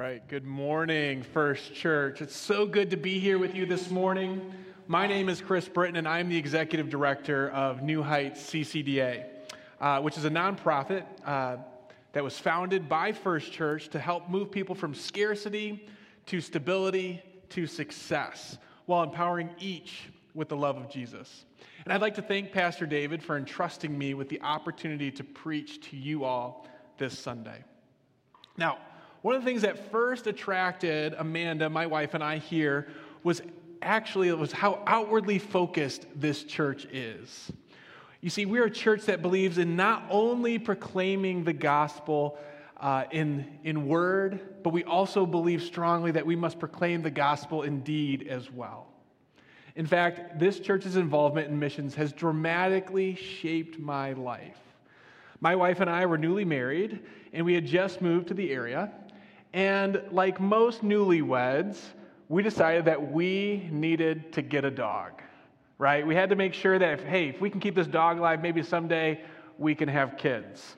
right. Good morning, First Church. It's so good to be here with you this morning. My name is Chris Britton, and I'm the executive director of New Heights CCDA, uh, which is a nonprofit uh, that was founded by First Church to help move people from scarcity to stability to success while empowering each with the love of Jesus. And I'd like to thank Pastor David for entrusting me with the opportunity to preach to you all this Sunday. Now, one of the things that first attracted Amanda, my wife, and I here was actually it was how outwardly focused this church is. You see, we're a church that believes in not only proclaiming the gospel uh, in, in word, but we also believe strongly that we must proclaim the gospel in deed as well. In fact, this church's involvement in missions has dramatically shaped my life. My wife and I were newly married, and we had just moved to the area. And like most newlyweds, we decided that we needed to get a dog, right? We had to make sure that, if, hey, if we can keep this dog alive, maybe someday we can have kids.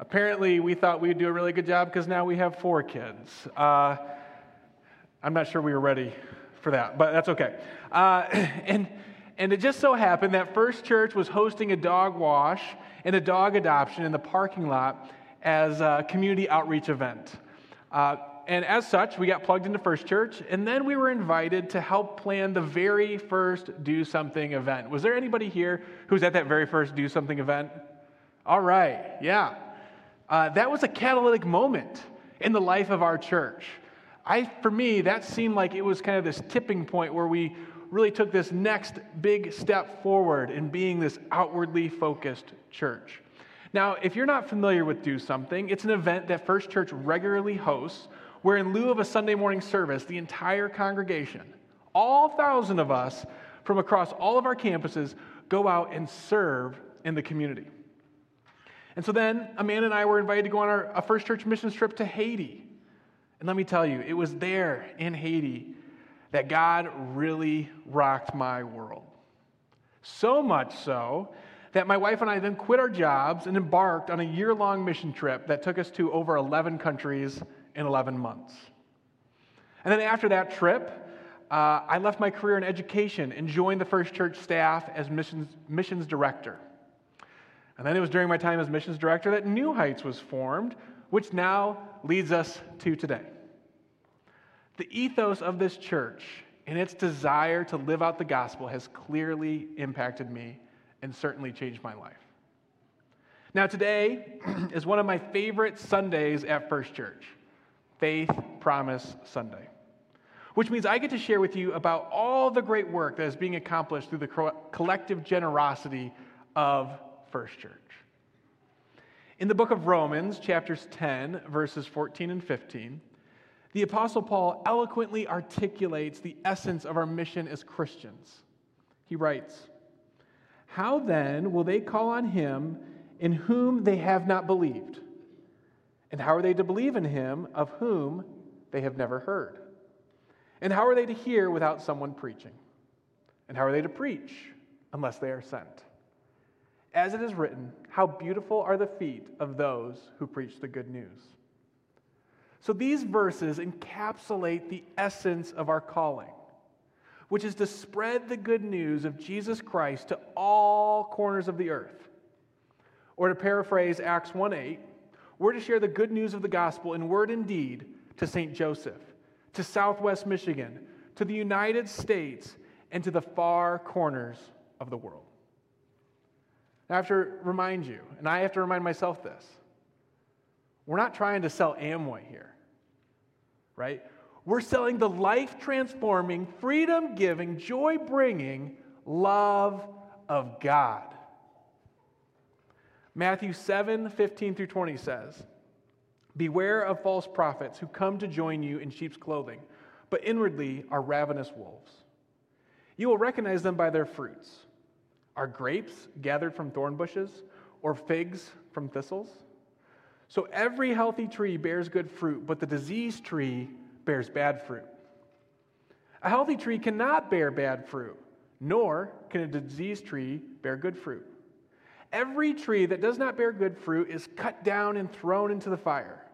Apparently, we thought we'd do a really good job because now we have four kids. Uh, I'm not sure we were ready for that, but that's okay. Uh, and, and it just so happened that First Church was hosting a dog wash and a dog adoption in the parking lot as a community outreach event. Uh, and as such, we got plugged into First Church, and then we were invited to help plan the very first Do Something event. Was there anybody here who's at that very first Do Something event? All right, yeah. Uh, that was a catalytic moment in the life of our church. I, for me, that seemed like it was kind of this tipping point where we really took this next big step forward in being this outwardly focused church. Now, if you're not familiar with Do Something, it's an event that First Church regularly hosts where, in lieu of a Sunday morning service, the entire congregation, all thousand of us from across all of our campuses, go out and serve in the community. And so then Amanda and I were invited to go on our, a First Church missions trip to Haiti. And let me tell you, it was there in Haiti that God really rocked my world. So much so that my wife and I then quit our jobs and embarked on a year long mission trip that took us to over 11 countries in 11 months. And then after that trip, uh, I left my career in education and joined the First Church staff as missions, missions director. And then it was during my time as missions director that New Heights was formed, which now leads us to today. The ethos of this church and its desire to live out the gospel has clearly impacted me and certainly changed my life. Now, today is one of my favorite Sundays at First Church Faith Promise Sunday, which means I get to share with you about all the great work that is being accomplished through the collective generosity of First Church. In the book of Romans, chapters 10, verses 14 and 15, the Apostle Paul eloquently articulates the essence of our mission as Christians. He writes, how then will they call on him in whom they have not believed? And how are they to believe in him of whom they have never heard? And how are they to hear without someone preaching? And how are they to preach unless they are sent? As it is written, how beautiful are the feet of those who preach the good news. So these verses encapsulate the essence of our calling which is to spread the good news of Jesus Christ to all corners of the earth. Or to paraphrase Acts 1 8, we're to share the good news of the gospel in word and deed to St. Joseph, to Southwest Michigan, to the United States, and to the far corners of the world. Now, I have to remind you, and I have to remind myself this we're not trying to sell Amway here, right? We're selling the life transforming, freedom giving, joy bringing love of God. Matthew 7 15 through 20 says, Beware of false prophets who come to join you in sheep's clothing, but inwardly are ravenous wolves. You will recognize them by their fruits. Are grapes gathered from thorn bushes, or figs from thistles? So every healthy tree bears good fruit, but the diseased tree bears bad fruit. A healthy tree cannot bear bad fruit, nor can a diseased tree bear good fruit. Every tree that does not bear good fruit is cut down and thrown into the fire.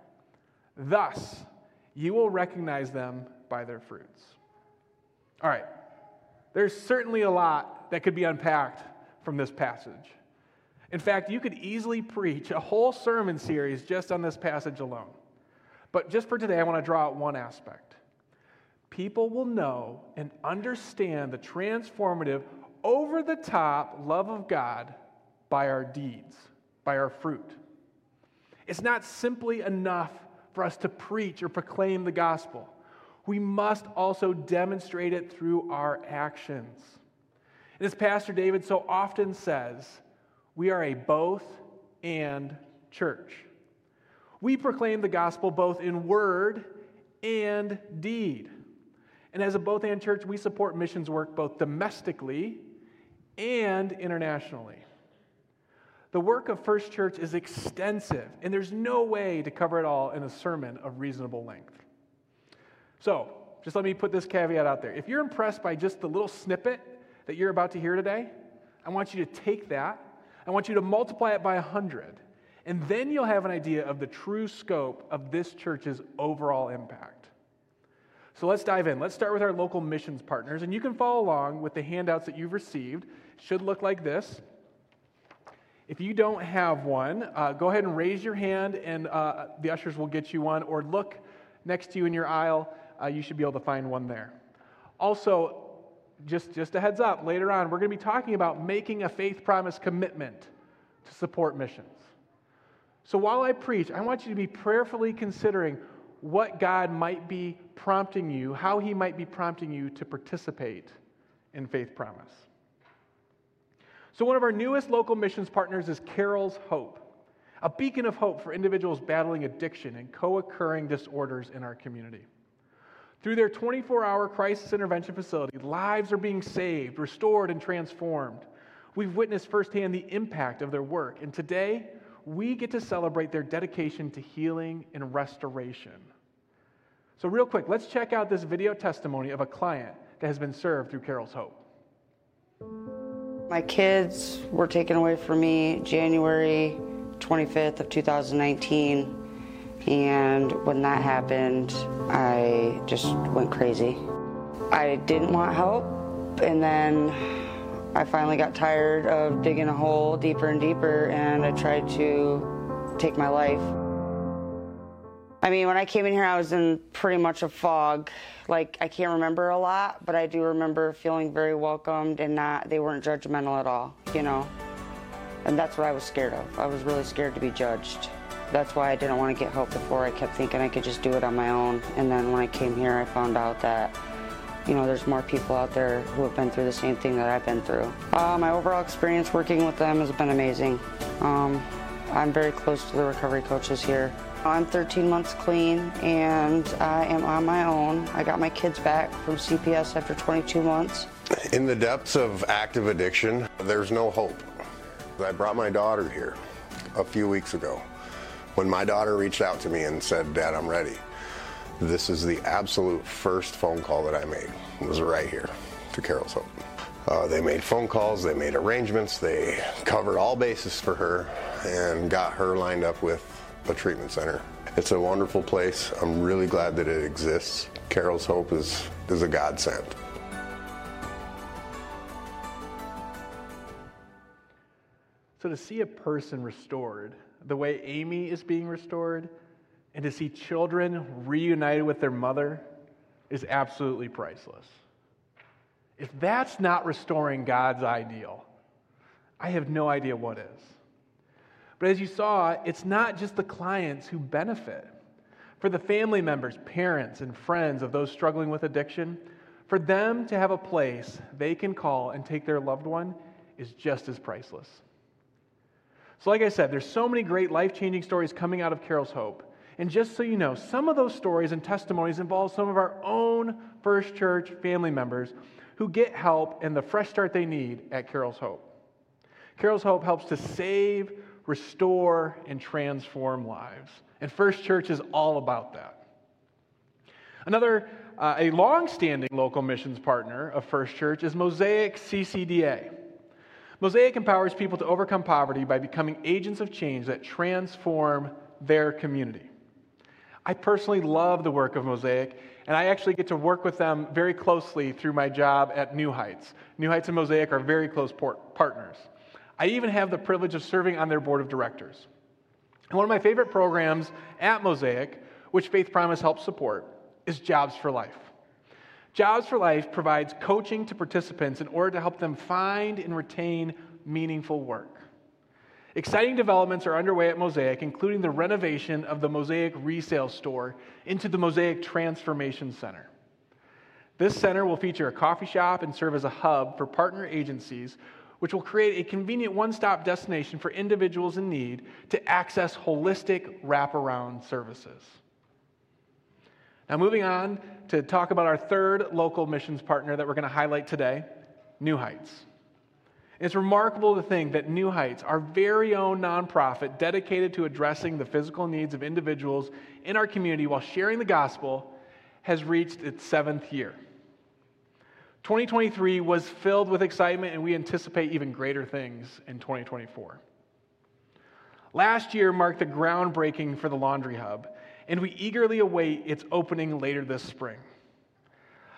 Thus, You will recognize them by their fruits. All right, there's certainly a lot that could be unpacked from this passage. In fact, you could easily preach a whole sermon series just on this passage alone. But just for today, I want to draw out one aspect. People will know and understand the transformative, over the top love of God by our deeds, by our fruit. It's not simply enough for us to preach or proclaim the gospel. We must also demonstrate it through our actions. And as Pastor David so often says, we are a both and church. We proclaim the gospel both in word and deed. And as a both and church, we support missions work both domestically and internationally. The work of First Church is extensive, and there's no way to cover it all in a sermon of reasonable length. So, just let me put this caveat out there. If you're impressed by just the little snippet that you're about to hear today, I want you to take that, I want you to multiply it by 100, and then you'll have an idea of the true scope of this church's overall impact. So let's dive in. Let's start with our local missions partners, and you can follow along with the handouts that you've received. It should look like this. If you don't have one, uh, go ahead and raise your hand, and uh, the ushers will get you one, or look next to you in your aisle. Uh, you should be able to find one there. Also, just, just a heads up, later on, we're going to be talking about making a faith promise commitment to support missions. So while I preach, I want you to be prayerfully considering what God might be prompting you, how He might be prompting you to participate in faith promise. So, one of our newest local missions partners is Carol's Hope, a beacon of hope for individuals battling addiction and co occurring disorders in our community. Through their 24 hour crisis intervention facility, lives are being saved, restored, and transformed. We've witnessed firsthand the impact of their work, and today we get to celebrate their dedication to healing and restoration. So, real quick, let's check out this video testimony of a client that has been served through Carol's Hope. My kids were taken away from me January 25th of 2019. And when that happened, I just went crazy. I didn't want help. And then I finally got tired of digging a hole deeper and deeper, and I tried to take my life. I mean, when I came in here, I was in pretty much a fog. Like, I can't remember a lot, but I do remember feeling very welcomed and not, they weren't judgmental at all, you know? And that's what I was scared of. I was really scared to be judged. That's why I didn't want to get help before. I kept thinking I could just do it on my own. And then when I came here, I found out that, you know, there's more people out there who have been through the same thing that I've been through. Uh, my overall experience working with them has been amazing. Um, I'm very close to the recovery coaches here. I'm 13 months clean and I am on my own. I got my kids back from CPS after 22 months. In the depths of active addiction, there's no hope. I brought my daughter here a few weeks ago. When my daughter reached out to me and said, Dad, I'm ready, this is the absolute first phone call that I made. It was right here to Carol's Hope. Uh, they made phone calls, they made arrangements, they covered all bases for her and got her lined up with a treatment center. It's a wonderful place. I'm really glad that it exists. Carol's Hope is, is a godsend. So to see a person restored the way Amy is being restored and to see children reunited with their mother is absolutely priceless. If that's not restoring God's ideal, I have no idea what is. But as you saw, it's not just the clients who benefit. For the family members, parents, and friends of those struggling with addiction, for them to have a place they can call and take their loved one is just as priceless. So, like I said, there's so many great life changing stories coming out of Carol's Hope. And just so you know, some of those stories and testimonies involve some of our own First Church family members who get help and the fresh start they need at Carol's Hope. Carol's Hope helps to save, restore, and transform lives. And First Church is all about that. Another, uh, a long standing local missions partner of First Church is Mosaic CCDA. Mosaic empowers people to overcome poverty by becoming agents of change that transform their community. I personally love the work of Mosaic, and I actually get to work with them very closely through my job at New Heights. New Heights and Mosaic are very close partners. I even have the privilege of serving on their board of directors. And one of my favorite programs at Mosaic, which Faith Promise helps support, is Jobs for Life. Jobs for Life provides coaching to participants in order to help them find and retain meaningful work. Exciting developments are underway at Mosaic, including the renovation of the Mosaic resale store into the Mosaic Transformation Center. This center will feature a coffee shop and serve as a hub for partner agencies, which will create a convenient one stop destination for individuals in need to access holistic wraparound services. Now, moving on to talk about our third local missions partner that we're going to highlight today New Heights. It's remarkable to think that New Heights, our very own nonprofit dedicated to addressing the physical needs of individuals in our community while sharing the gospel, has reached its seventh year. 2023 was filled with excitement, and we anticipate even greater things in 2024. Last year marked the groundbreaking for the Laundry Hub, and we eagerly await its opening later this spring.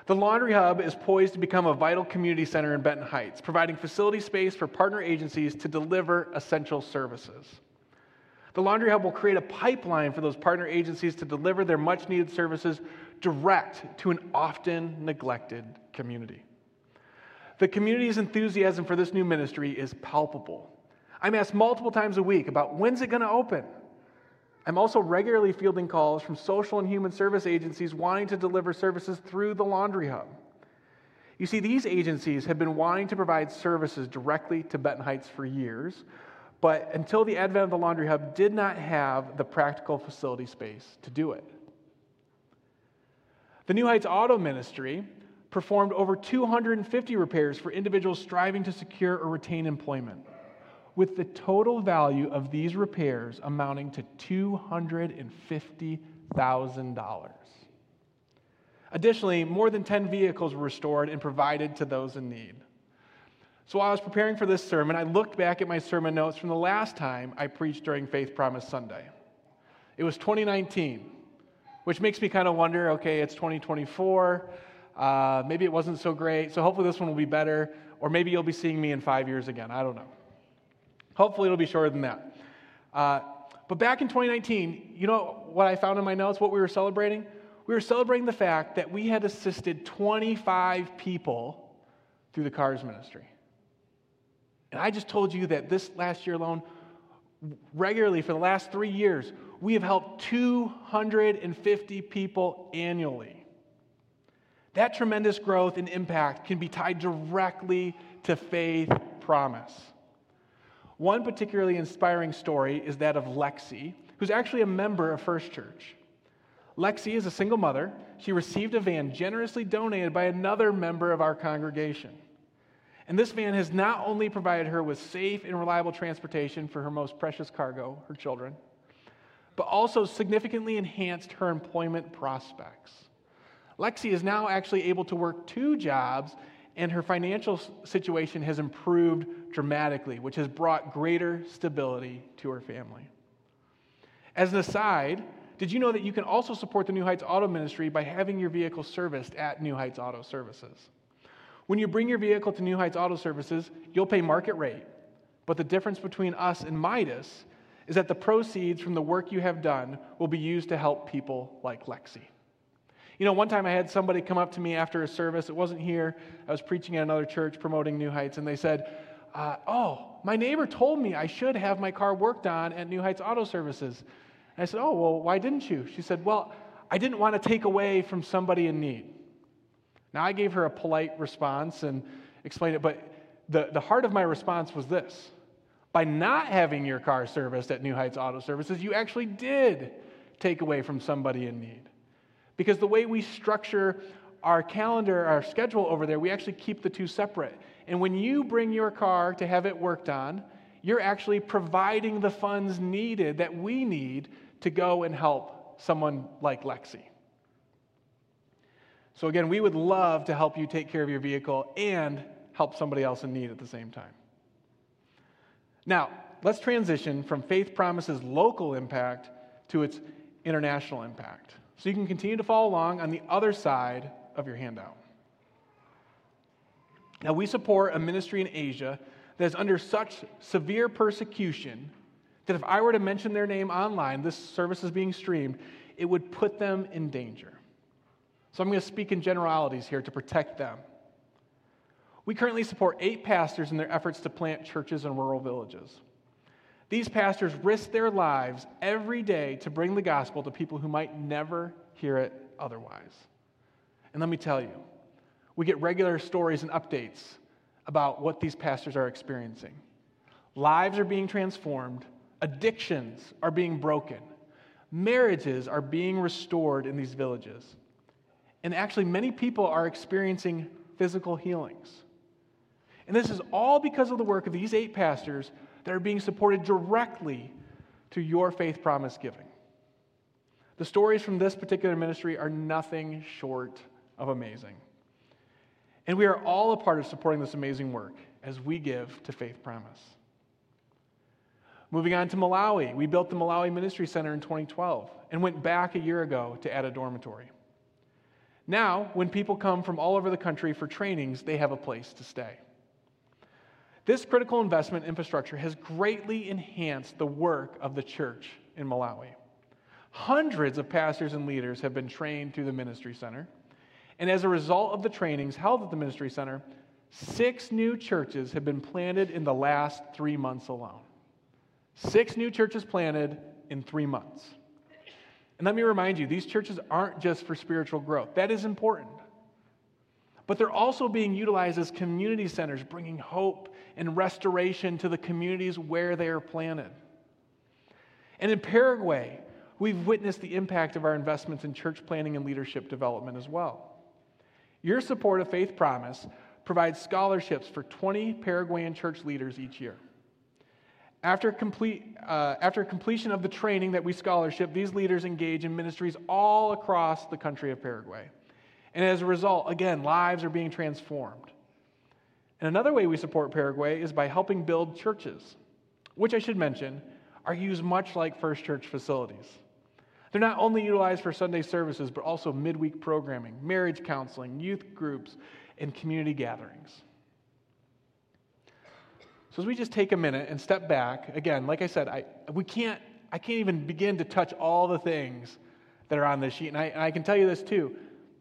The Laundry Hub is poised to become a vital community center in Benton Heights, providing facility space for partner agencies to deliver essential services. The Laundry Hub will create a pipeline for those partner agencies to deliver their much needed services direct to an often neglected community. The community's enthusiasm for this new ministry is palpable. I'm asked multiple times a week about when's it going to open? I'm also regularly fielding calls from social and human service agencies wanting to deliver services through the Laundry Hub. You see, these agencies have been wanting to provide services directly to Benton Heights for years, but until the advent of the Laundry Hub, did not have the practical facility space to do it. The New Heights Auto Ministry performed over 250 repairs for individuals striving to secure or retain employment with the total value of these repairs amounting to $250,000. Additionally, more than 10 vehicles were restored and provided to those in need. So while I was preparing for this sermon, I looked back at my sermon notes from the last time I preached during Faith Promise Sunday. It was 2019, which makes me kind of wonder okay, it's 2024. Uh, maybe it wasn't so great. So hopefully this one will be better. Or maybe you'll be seeing me in five years again. I don't know. Hopefully, it'll be shorter than that. Uh, but back in 2019, you know what I found in my notes, what we were celebrating? We were celebrating the fact that we had assisted 25 people through the CARS ministry. And I just told you that this last year alone, regularly for the last three years, we have helped 250 people annually. That tremendous growth and impact can be tied directly to faith promise. One particularly inspiring story is that of Lexi, who's actually a member of First Church. Lexi is a single mother. She received a van generously donated by another member of our congregation. And this van has not only provided her with safe and reliable transportation for her most precious cargo, her children, but also significantly enhanced her employment prospects. Lexi is now actually able to work two jobs and her financial situation has improved dramatically, which has brought greater stability to her family. As an aside, did you know that you can also support the New Heights Auto Ministry by having your vehicle serviced at New Heights Auto Services? When you bring your vehicle to New Heights Auto Services, you'll pay market rate. But the difference between us and Midas is that the proceeds from the work you have done will be used to help people like Lexi. You know, one time I had somebody come up to me after a service. It wasn't here. I was preaching at another church promoting New Heights, and they said, uh, Oh, my neighbor told me I should have my car worked on at New Heights Auto Services. And I said, Oh, well, why didn't you? She said, Well, I didn't want to take away from somebody in need. Now, I gave her a polite response and explained it, but the, the heart of my response was this by not having your car serviced at New Heights Auto Services, you actually did take away from somebody in need. Because the way we structure our calendar, our schedule over there, we actually keep the two separate. And when you bring your car to have it worked on, you're actually providing the funds needed that we need to go and help someone like Lexi. So, again, we would love to help you take care of your vehicle and help somebody else in need at the same time. Now, let's transition from Faith Promise's local impact to its international impact. So you can continue to follow along on the other side of your handout. Now, we support a ministry in Asia that is under such severe persecution that if I were to mention their name online, this service is being streamed, it would put them in danger. So I'm going to speak in generalities here to protect them. We currently support eight pastors in their efforts to plant churches in rural villages. These pastors risk their lives every day to bring the gospel to people who might never hear it otherwise. And let me tell you, we get regular stories and updates about what these pastors are experiencing. Lives are being transformed, addictions are being broken, marriages are being restored in these villages. And actually, many people are experiencing physical healings. And this is all because of the work of these eight pastors that are being supported directly to your faith promise giving. The stories from this particular ministry are nothing short of amazing. And we are all a part of supporting this amazing work as we give to Faith Promise. Moving on to Malawi, we built the Malawi Ministry Center in 2012 and went back a year ago to add a dormitory. Now, when people come from all over the country for trainings, they have a place to stay. This critical investment infrastructure has greatly enhanced the work of the church in Malawi. Hundreds of pastors and leaders have been trained through the Ministry Center. And as a result of the trainings held at the Ministry Center, six new churches have been planted in the last three months alone. Six new churches planted in three months. And let me remind you, these churches aren't just for spiritual growth, that is important. But they're also being utilized as community centers, bringing hope and restoration to the communities where they are planted. And in Paraguay, we've witnessed the impact of our investments in church planning and leadership development as well. Your support of Faith Promise provides scholarships for 20 Paraguayan church leaders each year. After, complete, uh, after completion of the training that we scholarship, these leaders engage in ministries all across the country of Paraguay. And as a result, again, lives are being transformed. And another way we support Paraguay is by helping build churches, which I should mention are used much like First Church facilities. They're not only utilized for Sunday services, but also midweek programming, marriage counseling, youth groups, and community gatherings. So as we just take a minute and step back, again, like I said, I, we can't, I can't even begin to touch all the things that are on this sheet. And I, and I can tell you this too.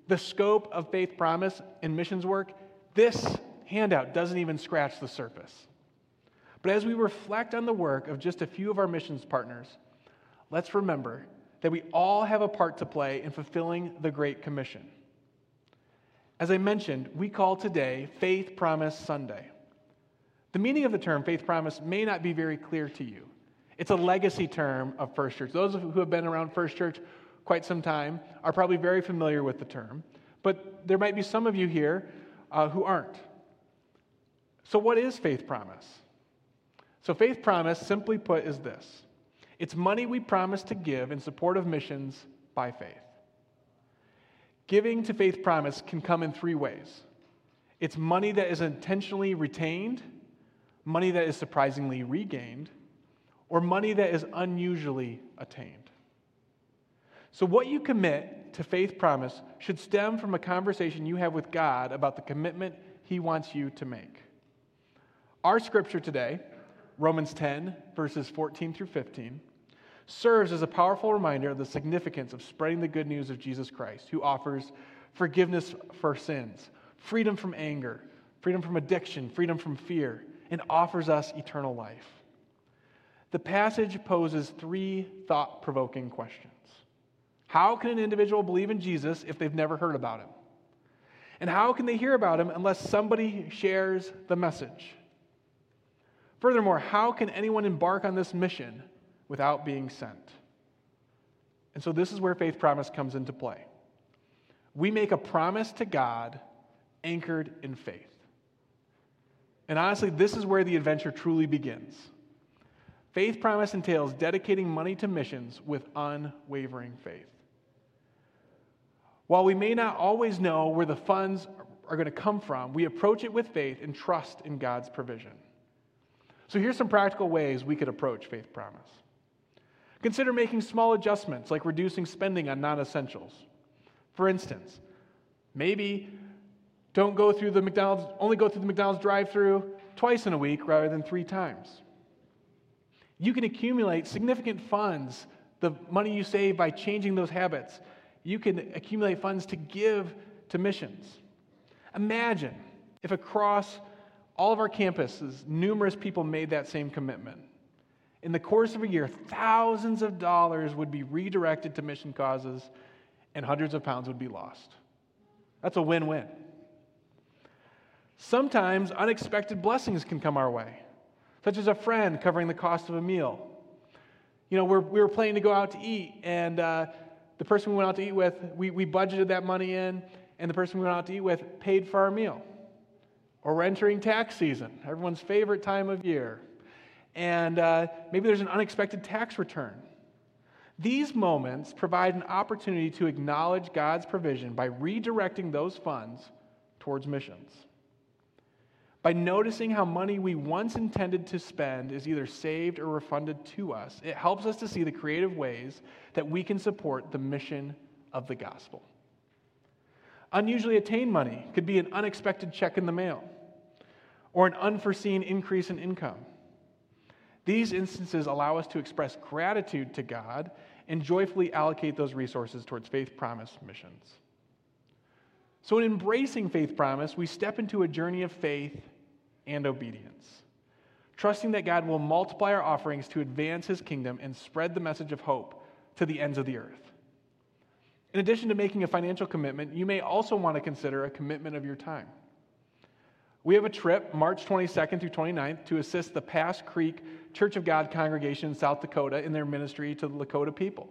The scope of faith promise and missions work, this handout doesn't even scratch the surface. But as we reflect on the work of just a few of our missions partners, let's remember that we all have a part to play in fulfilling the Great Commission. As I mentioned, we call today Faith Promise Sunday. The meaning of the term faith promise may not be very clear to you. It's a legacy term of First Church. Those who have been around First Church quite some time are probably very familiar with the term, but there might be some of you here uh, who aren't. So, what is faith promise? So, faith promise, simply put, is this it's money we promise to give in support of missions by faith. Giving to Faith Promise can come in three ways it's money that is intentionally retained, money that is surprisingly regained, or money that is unusually attained. So, what you commit to Faith Promise should stem from a conversation you have with God about the commitment He wants you to make. Our scripture today, Romans 10, verses 14 through 15, serves as a powerful reminder of the significance of spreading the good news of Jesus Christ, who offers forgiveness for sins, freedom from anger, freedom from addiction, freedom from fear, and offers us eternal life. The passage poses three thought provoking questions. How can an individual believe in Jesus if they've never heard about him? And how can they hear about him unless somebody shares the message? Furthermore, how can anyone embark on this mission without being sent. And so this is where faith promise comes into play. We make a promise to God anchored in faith. And honestly, this is where the adventure truly begins. Faith promise entails dedicating money to missions with unwavering faith. While we may not always know where the funds are going to come from, we approach it with faith and trust in God's provision. So here's some practical ways we could approach faith promise. Consider making small adjustments like reducing spending on non essentials. For instance, maybe don't go through the McDonald's, only go through the McDonald's drive through twice in a week rather than three times. You can accumulate significant funds, the money you save by changing those habits. You can accumulate funds to give to missions. Imagine if across all of our campuses, numerous people made that same commitment. In the course of a year, thousands of dollars would be redirected to mission causes and hundreds of pounds would be lost. That's a win win. Sometimes unexpected blessings can come our way, such as a friend covering the cost of a meal. You know, we're, we were planning to go out to eat, and uh, the person we went out to eat with, we, we budgeted that money in, and the person we went out to eat with paid for our meal. Or we're entering tax season, everyone's favorite time of year. And uh, maybe there's an unexpected tax return. These moments provide an opportunity to acknowledge God's provision by redirecting those funds towards missions by noticing how money we once intended to spend is either saved or refunded to us. It helps us to see the creative ways that we can support the mission of the gospel. Unusually attained money could be an unexpected check in the mail or an unforeseen increase in income. These instances allow us to express gratitude to God and joyfully allocate those resources towards faith promise missions. So, in embracing faith promise, we step into a journey of faith and obedience, trusting that God will multiply our offerings to advance his kingdom and spread the message of hope to the ends of the earth. In addition to making a financial commitment, you may also want to consider a commitment of your time. We have a trip March 22nd through 29th to assist the Pass Creek Church of God congregation in South Dakota in their ministry to the Lakota people.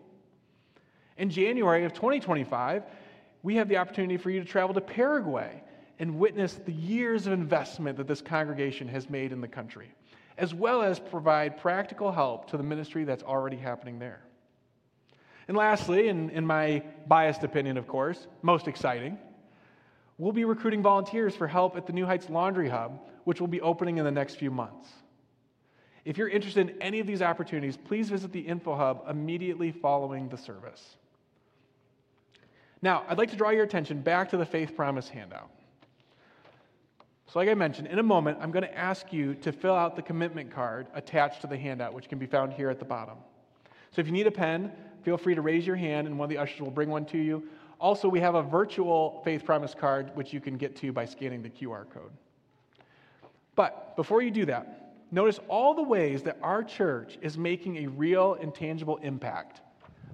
In January of 2025, we have the opportunity for you to travel to Paraguay and witness the years of investment that this congregation has made in the country, as well as provide practical help to the ministry that's already happening there. And lastly, in, in my biased opinion, of course, most exciting, we'll be recruiting volunteers for help at the New Heights Laundry Hub, which will be opening in the next few months. If you're interested in any of these opportunities, please visit the Info Hub immediately following the service. Now, I'd like to draw your attention back to the Faith Promise handout. So, like I mentioned, in a moment, I'm going to ask you to fill out the commitment card attached to the handout, which can be found here at the bottom. So, if you need a pen, feel free to raise your hand, and one of the ushers will bring one to you. Also, we have a virtual Faith Promise card, which you can get to by scanning the QR code. But before you do that, notice all the ways that our church is making a real and tangible impact,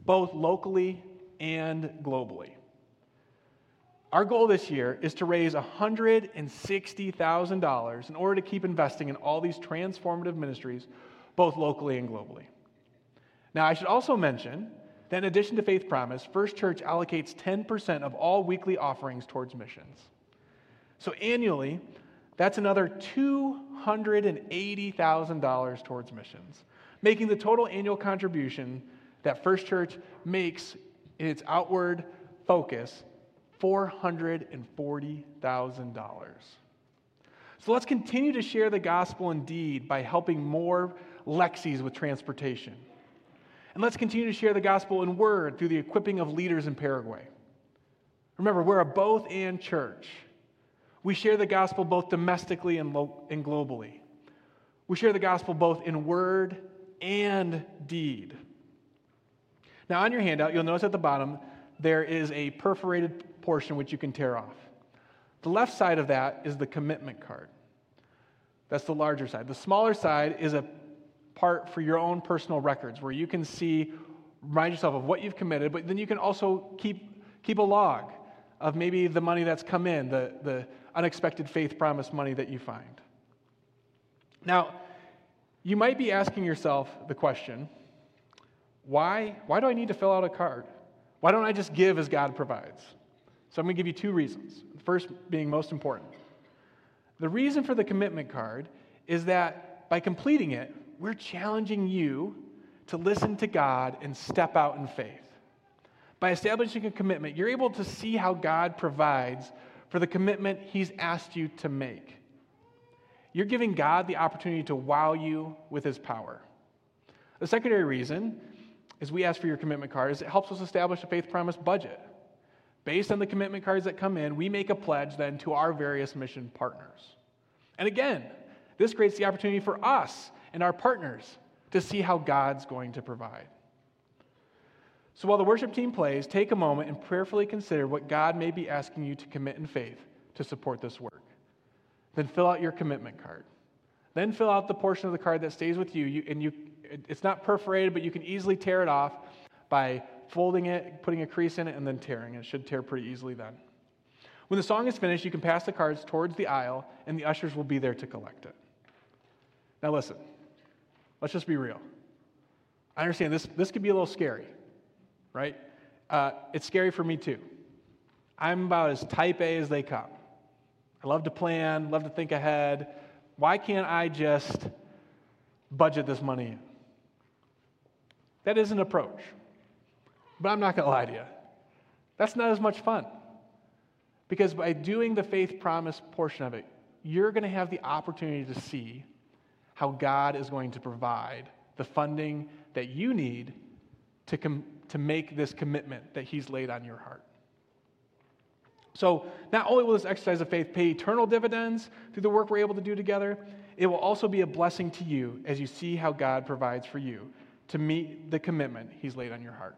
both locally and globally. Our goal this year is to raise $160,000 in order to keep investing in all these transformative ministries, both locally and globally. Now, I should also mention that in addition to Faith Promise, First Church allocates 10% of all weekly offerings towards missions. So annually, that's another $280,000 towards missions, making the total annual contribution that First Church makes in its outward focus $440,000. So let's continue to share the gospel in deed by helping more Lexis with transportation. And let's continue to share the gospel in word through the equipping of leaders in Paraguay. Remember, we're a both and church. We share the gospel both domestically and, lo- and globally. We share the gospel both in word and deed. Now, on your handout, you'll notice at the bottom there is a perforated portion which you can tear off. The left side of that is the commitment card. That's the larger side. The smaller side is a part for your own personal records where you can see, remind yourself of what you've committed, but then you can also keep, keep a log of maybe the money that's come in, the, the unexpected faith promise money that you find. Now, you might be asking yourself the question why, why do I need to fill out a card? Why don't I just give as God provides? So I'm going to give you two reasons. The first being most important. The reason for the commitment card is that by completing it, we're challenging you to listen to God and step out in faith. By establishing a commitment, you're able to see how God provides for the commitment He's asked you to make. You're giving God the opportunity to wow you with His power. The secondary reason as we ask for your commitment card is it helps us establish a faith promise budget. Based on the commitment cards that come in, we make a pledge then to our various mission partners. And again, this creates the opportunity for us and our partners to see how God's going to provide. So while the worship team plays, take a moment and prayerfully consider what God may be asking you to commit in faith to support this work. Then fill out your commitment card. Then fill out the portion of the card that stays with you, you and you it's not perforated, but you can easily tear it off by folding it, putting a crease in it, and then tearing it. It should tear pretty easily then. When the song is finished, you can pass the cards towards the aisle, and the ushers will be there to collect it. Now, listen, let's just be real. I understand this, this could be a little scary, right? Uh, it's scary for me too. I'm about as type A as they come. I love to plan, love to think ahead. Why can't I just budget this money in? That is an approach. But I'm not going to lie to you. That's not as much fun. Because by doing the faith promise portion of it, you're going to have the opportunity to see how God is going to provide the funding that you need to, com- to make this commitment that He's laid on your heart. So, not only will this exercise of faith pay eternal dividends through the work we're able to do together, it will also be a blessing to you as you see how God provides for you to meet the commitment He's laid on your heart.